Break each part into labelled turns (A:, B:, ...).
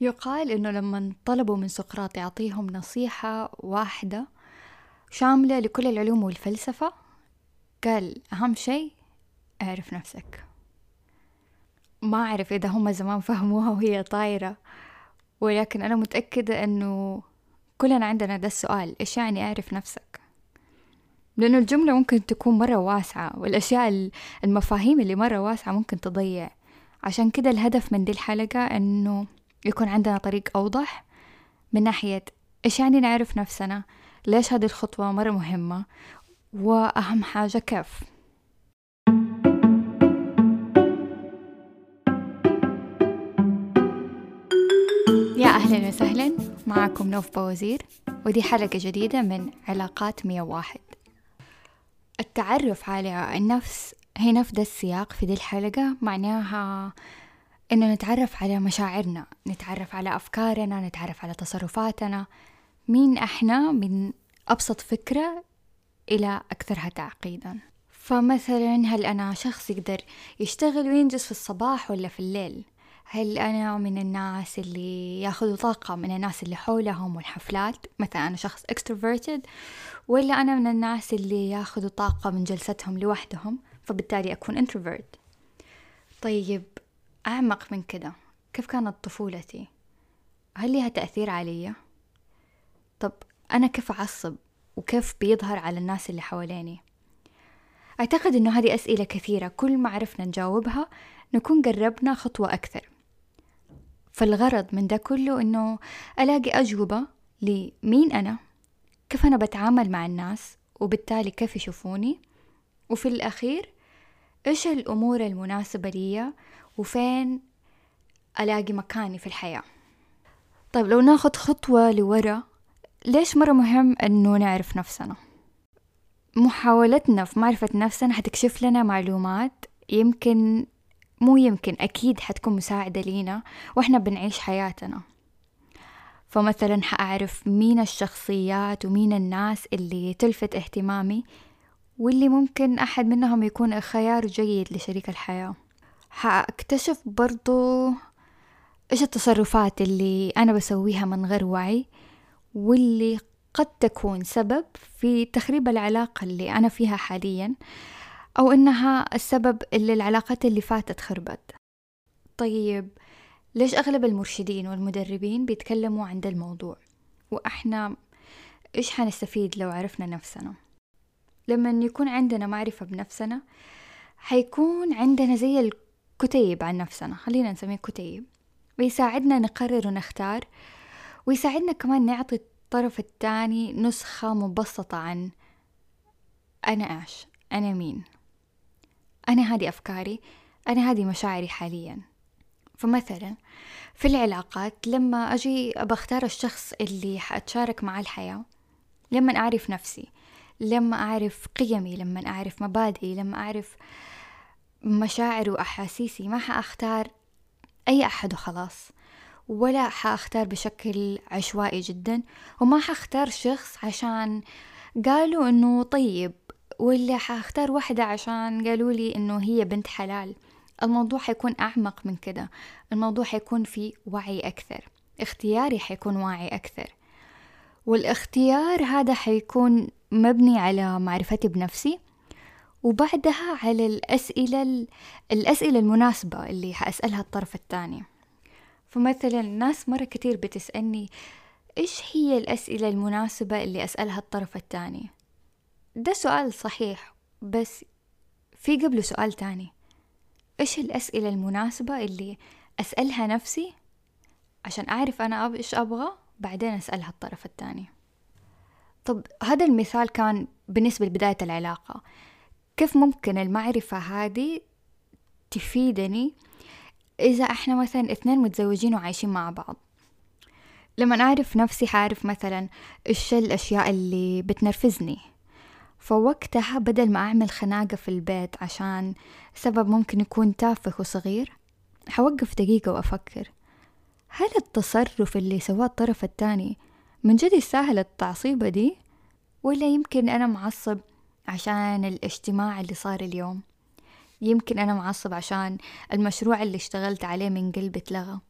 A: يقال إنه لما طلبوا من سقراط يعطيهم نصيحة واحدة شاملة لكل العلوم والفلسفة قال أهم شيء اعرف نفسك. ما أعرف إذا هم زمان فهموها وهي طايرة ولكن أنا متأكدة أنه كلنا عندنا ده السؤال إيش يعني أعرف نفسك؟ لأنه الجملة ممكن تكون مرة واسعة والأشياء المفاهيم اللي مرة واسعة ممكن تضيع. عشان كده الهدف من دي الحلقة أنه يكون عندنا طريق أوضح من ناحية إيش يعني نعرف نفسنا؟ ليش هذه الخطوة مرة مهمة؟ وأهم حاجة كيف؟ يا أهلا وسهلا معكم نوف بوزير ودي حلقة جديدة من علاقات مية واحد. التعرف على النفس في ده السياق في دي الحلقة معناها إنه نتعرف على مشاعرنا نتعرف على أفكارنا نتعرف على تصرفاتنا. مين إحنا من أبسط فكرة إلى أكثرها تعقيدا. فمثلا هل أنا شخص يقدر يشتغل وينجز في الصباح ولا في الليل؟ هل أنا من الناس اللي ياخذوا طاقة من الناس اللي حولهم والحفلات مثلا أنا شخص extroverted ولا أنا من الناس اللي ياخذوا طاقة من جلستهم لوحدهم فبالتالي أكون introvert طيب أعمق من كده. كيف كانت طفولتي؟ هل لها تأثير علي؟ طب أنا كيف أعصب؟ وكيف بيظهر على الناس اللي حواليني؟ أعتقد أنه هذه أسئلة كثيرة. كل ما عرفنا نجاوبها نكون قربنا خطوة أكثر. فالغرض من ده كله أنه ألاقي أجوبة لمين أنا؟ كيف أنا بتعامل مع الناس؟ وبالتالي كيف يشوفوني؟ وفي الأخير إيش الأمور المناسبة لي وفين ألاقي مكاني في الحياة. طيب لو ناخد خطوة لورا ليش مرة مهم أنه نعرف نفسنا؟ محاولتنا في معرفة نفسنا حتكشف لنا معلومات يمكن مو يمكن أكيد حتكون مساعدة لينا وإحنا بنعيش حياتنا. فمثلا حأعرف مين الشخصيات ومين الناس اللي تلفت اهتمامي واللي ممكن أحد منهم يكون خيار جيد لشريك الحياة. حأكتشف برضو إيش التصرفات اللي أنا بسويها من غير وعي واللي قد تكون سبب في تخريب العلاقة اللي أنا فيها حاليا أو إنها السبب اللي العلاقات اللي فاتت خربت. طيب ليش أغلب المرشدين والمدربين بيتكلموا عن الموضوع؟ وإحنا إيش حنستفيد لو عرفنا نفسنا؟ لما يكون عندنا معرفة بنفسنا حيكون عندنا زي الكتيب عن نفسنا خلينا نسميه كتيب. ويساعدنا نقرر ونختار ويساعدنا كمان نعطي الطرف الثاني نسخة مبسطة عن أنا إيش؟ أنا مين؟ أنا هذه أفكاري أنا هذه مشاعري حاليا. فمثلا في العلاقات لما أجي بختار الشخص اللي حأتشارك معاه الحياة لما أعرف نفسي لما أعرف قيمي لما أعرف مبادئي لما أعرف مشاعري وأحاسيسي ما حأختار أي أحد وخلاص ولا حأختار بشكل عشوائي جدا وما حختار شخص عشان قالوا إنه طيب ولا حختار واحدة عشان قالوا لي إنه هي بنت حلال. الموضوع حيكون أعمق من كده. الموضوع حيكون في وعي أكثر. اختياري حيكون واعي أكثر. والاختيار هذا حيكون مبني على معرفتي بنفسي. وبعدها على الأسئلة الأسئلة المناسبة اللي حأسألها الطرف الثاني. فمثلا ناس مرة كتير بتسألني إيش هي الأسئلة المناسبة اللي أسألها الطرف الثاني؟ ده سؤال صحيح بس في قبله سؤال تاني إيش الأسئلة المناسبة اللي أسألها نفسي عشان أعرف أنا إيش أبغى؟ بعدين أسألها الطرف الثاني. طب هذا المثال كان بالنسبة لبداية العلاقة. كيف ممكن المعرفة هذه تفيدني إذا إحنا مثلا اثنين متزوجين وعايشين مع بعض؟ لما أعرف نفسي حعرف مثلا إيش الأشياء اللي بتنرفزني. فوقتها بدل ما أعمل خناقة في البيت عشان سبب ممكن يكون تافه وصغير حوقف دقيقة وأفكر. هل التصرف اللي سواه الطرف التاني من جد يستاهل التعصيبة دي؟ ولا يمكن أنا معصب عشان الاجتماع اللي صار اليوم. يمكن أنا معصب عشان المشروع اللي اشتغلت عليه من قلب اتلغى.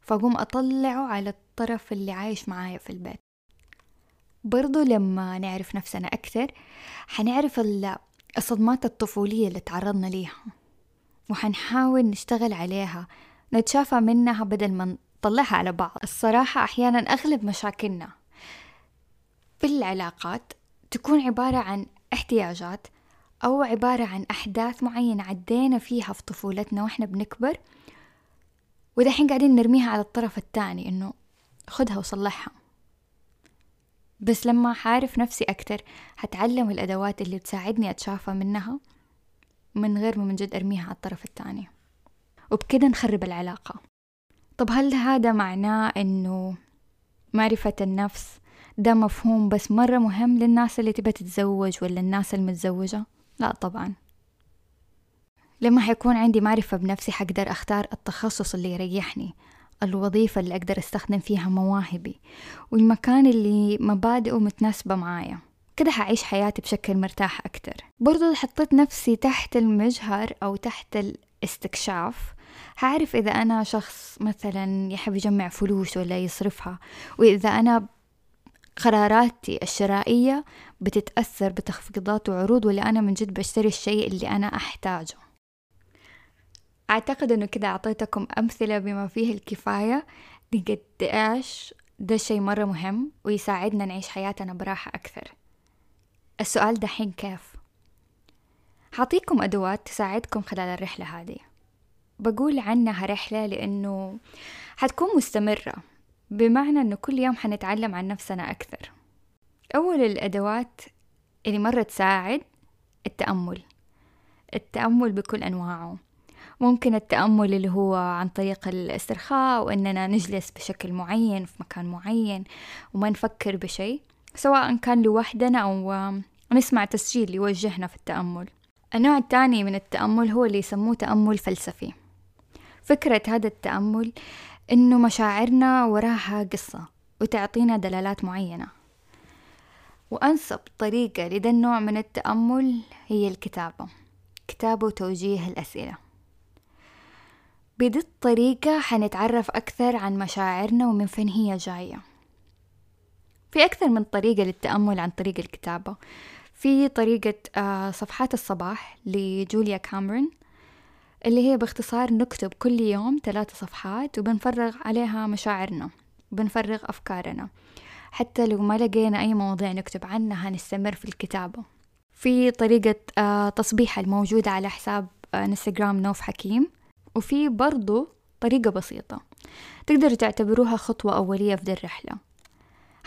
A: فأقوم أطلعه على الطرف اللي عايش معايا في البيت. برضو لما نعرف نفسنا أكثر حنعرف الصدمات الطفولية اللي تعرضنا ليها. وحنحاول نشتغل عليها نتشافى منها بدل ما نطلعها على بعض. الصراحة أحيانا أغلب مشاكلنا في العلاقات تكون عبارة عن احتياجات أو عبارة عن أحداث معينة عدينا فيها في طفولتنا وإحنا بنكبر ودحين قاعدين نرميها على الطرف الثاني إنه خدها وصلحها. بس لما حعرف نفسي أكتر حتعلم الأدوات اللي تساعدني أتشافى منها من غير ما من جد أرميها على الطرف الثاني وبكده نخرب العلاقة. طب هل هذا معناه إنه معرفة النفس ده مفهوم بس مرة مهم للناس اللي تبى تتزوج ولا الناس المتزوجة؟ لا طبعا. لما حيكون عندي معرفة بنفسي حقدر أختار التخصص اللي يريحني الوظيفة اللي أقدر أستخدم فيها مواهبي والمكان اللي مبادئه متناسبة معايا. كده حعيش حياتي بشكل مرتاح أكتر. برضو حطيت نفسي تحت المجهر أو تحت الاستكشاف هعرف إذا أنا شخص مثلا يحب يجمع فلوس ولا يصرفها وإذا أنا قراراتي الشرائية بتتأثر بتخفيضات وعروض ولا أنا من جد بشتري الشيء اللي أنا أحتاجه. أعتقد أنه كده أعطيتكم أمثلة بما فيه الكفاية لقد إيش ده شيء مرة مهم ويساعدنا نعيش حياتنا براحة أكثر. السؤال دحين كيف؟ حاعطيكم أدوات تساعدكم خلال الرحلة هذه. بقول عنها رحلة لأنه حتكون مستمرة. بمعنى أنه كل يوم حنتعلم عن نفسنا أكثر. أول الأدوات اللي مرة تساعد التأمل. التأمل بكل أنواعه. ممكن التأمل اللي هو عن طريق الاسترخاء وإننا نجلس بشكل معين في مكان معين وما نفكر بشيء سواء كان لوحدنا أو نسمع تسجيل يوجهنا في التأمل. النوع الثاني من التأمل هو اللي يسموه تأمل فلسفي. فكرة هذا التأمل إنه مشاعرنا وراها قصة وتعطينا دلالات معينة. وأنسب طريقة لذا النوع من التأمل هي الكتابة كتابة وتوجيه الأسئلة. بدي الطريقة حنتعرف أكثر عن مشاعرنا ومن فين هي جاية. في أكثر من طريقة للتأمل عن طريق الكتابة. في طريقة آه، صفحات الصباح لجوليا كامرون اللي هي باختصار نكتب كل يوم ثلاثة صفحات وبنفرغ عليها مشاعرنا بنفرغ أفكارنا. حتى لو ما لقينا أي مواضيع نكتب عنها هنستمر في الكتابة. في طريقة آه، تصبيح الموجودة على حساب آه، إنستغرام نوف حكيم. وفي برضو طريقة بسيطة تقدروا تعتبروها خطوة أولية في دي الرحلة.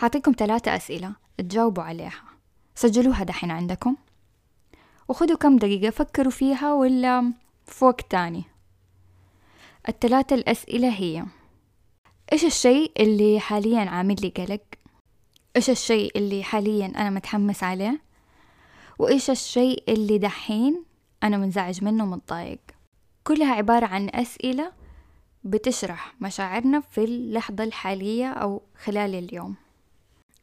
A: هعطيكم ثلاثة أسئلة تجاوبوا عليها. سجلوها دحين عندكم. وخدوا كم دقيقة فكروا فيها ولا في وقت تاني. الثلاثة الأسئلة هي إيش الشيء اللي حاليا عامل لي قلق؟ إيش الشيء اللي حاليا أنا متحمس عليه؟ وإيش الشيء اللي دحين أنا منزعج منه ومتضايق؟ كلها عبارة عن أسئلة بتشرح مشاعرنا في اللحظة الحالية أو خلال اليوم.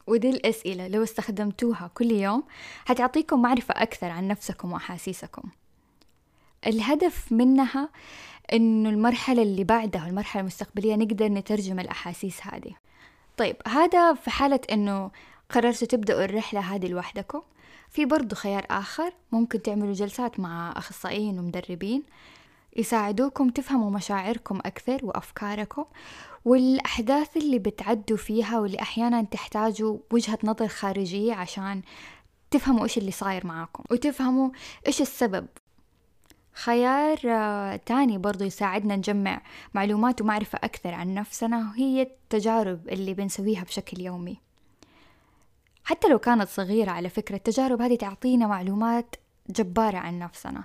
A: ودي الأسئلة لو استخدمتوها كل يوم هتعطيكم معرفة أكثر عن نفسكم وأحاسيسكم. الهدف منها إنه المرحلة اللي بعدها المرحلة المستقبلية نقدر نترجم الأحاسيس هذه. طيب هذا في حالة إنه قررتوا تبدأوا الرحلة هذه لوحدكم. في برضو خيار آخر ممكن تعملوا جلسات مع أخصائيين ومدربين يساعدوكم تفهموا مشاعركم أكثر وأفكاركم والأحداث اللي بتعدوا فيها واللي أحيانا تحتاجوا وجهة نظر خارجية عشان تفهموا إيش اللي صاير معاكم وتفهموا إيش السبب خيار آه، تاني برضو يساعدنا نجمع معلومات ومعرفة أكثر عن نفسنا وهي التجارب اللي بنسويها بشكل يومي. حتى لو كانت صغيرة على فكرة التجارب هذه تعطينا معلومات جبارة عن نفسنا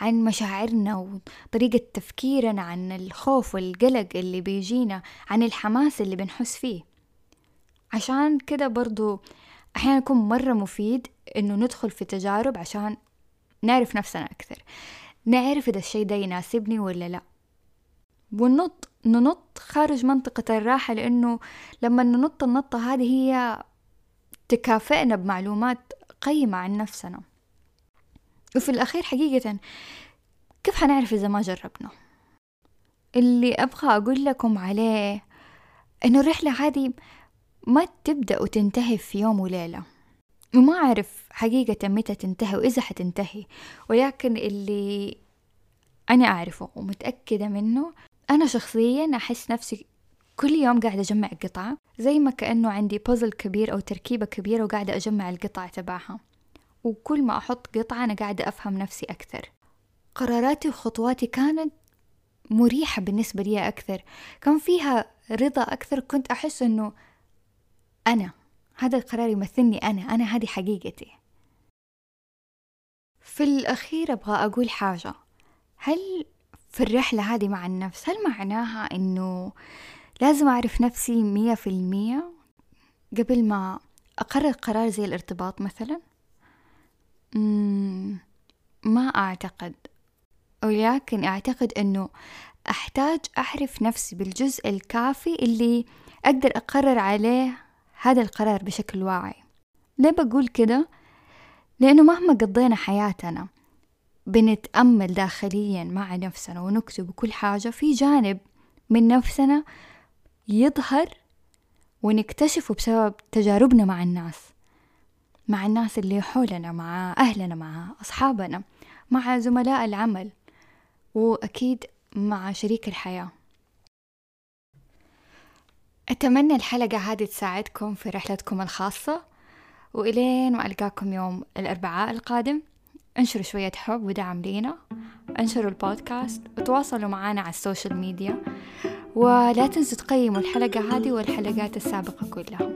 A: عن مشاعرنا وطريقة تفكيرنا عن الخوف والقلق اللي بيجينا عن الحماس اللي بنحس فيه. عشان كده برضو أحيانا يكون مرة مفيد إنه ندخل في تجارب عشان نعرف نفسنا أكثر. نعرف إذا الشي ده يناسبني ولا لا. وننط ننط خارج منطقة الراحة لأنه لما ننط النطة هذه هي تكافئنا بمعلومات قيمة عن نفسنا. وفي الأخير حقيقة كيف حنعرف إذا ما جربنا؟ اللي أبغى أقول لكم عليه إنه الرحلة هذه ما تبدأ وتنتهي في يوم وليلة. وما أعرف حقيقة متى تنتهي وإذا حتنتهي ولكن اللي أنا أعرفه ومتأكدة منه أنا شخصيا أحس نفسي كل يوم قاعدة أجمع قطعة زي ما كأنه عندي بازل كبير أو تركيبة كبيرة وقاعدة أجمع القطع تبعها. وكل ما أحط قطعة أنا قاعدة أفهم نفسي أكثر. قراراتي وخطواتي كانت مريحة بالنسبة لي أكثر. كان فيها رضا أكثر كنت أحس أنه أنا هذا القرار يمثلني أنا أنا هذه حقيقتي. في الأخير أبغى أقول حاجة. هل في الرحلة هذه مع النفس هل معناها أنه لازم أعرف نفسي مية في المية قبل ما أقرر قرار زي الارتباط مثلا؟ ما أعتقد. ولكن أعتقد أنه أحتاج أعرف نفسي بالجزء الكافي اللي أقدر أقرر عليه هذا القرار بشكل واعي ليه بقول كده؟ لأنه مهما قضينا حياتنا بنتأمل داخليا مع نفسنا ونكتب كل حاجة في جانب من نفسنا يظهر ونكتشفه بسبب تجاربنا مع الناس مع الناس اللي حولنا مع أهلنا مع أصحابنا مع زملاء العمل وأكيد مع شريك الحياة أتمنى الحلقة هذه تساعدكم في رحلتكم الخاصة وإلين ما ألقاكم يوم الأربعاء القادم انشروا شوية حب ودعم لينا انشروا البودكاست وتواصلوا معنا على ال social media ولا تنسوا تقيموا الحلقة هذه والحلقات السابقة كلها.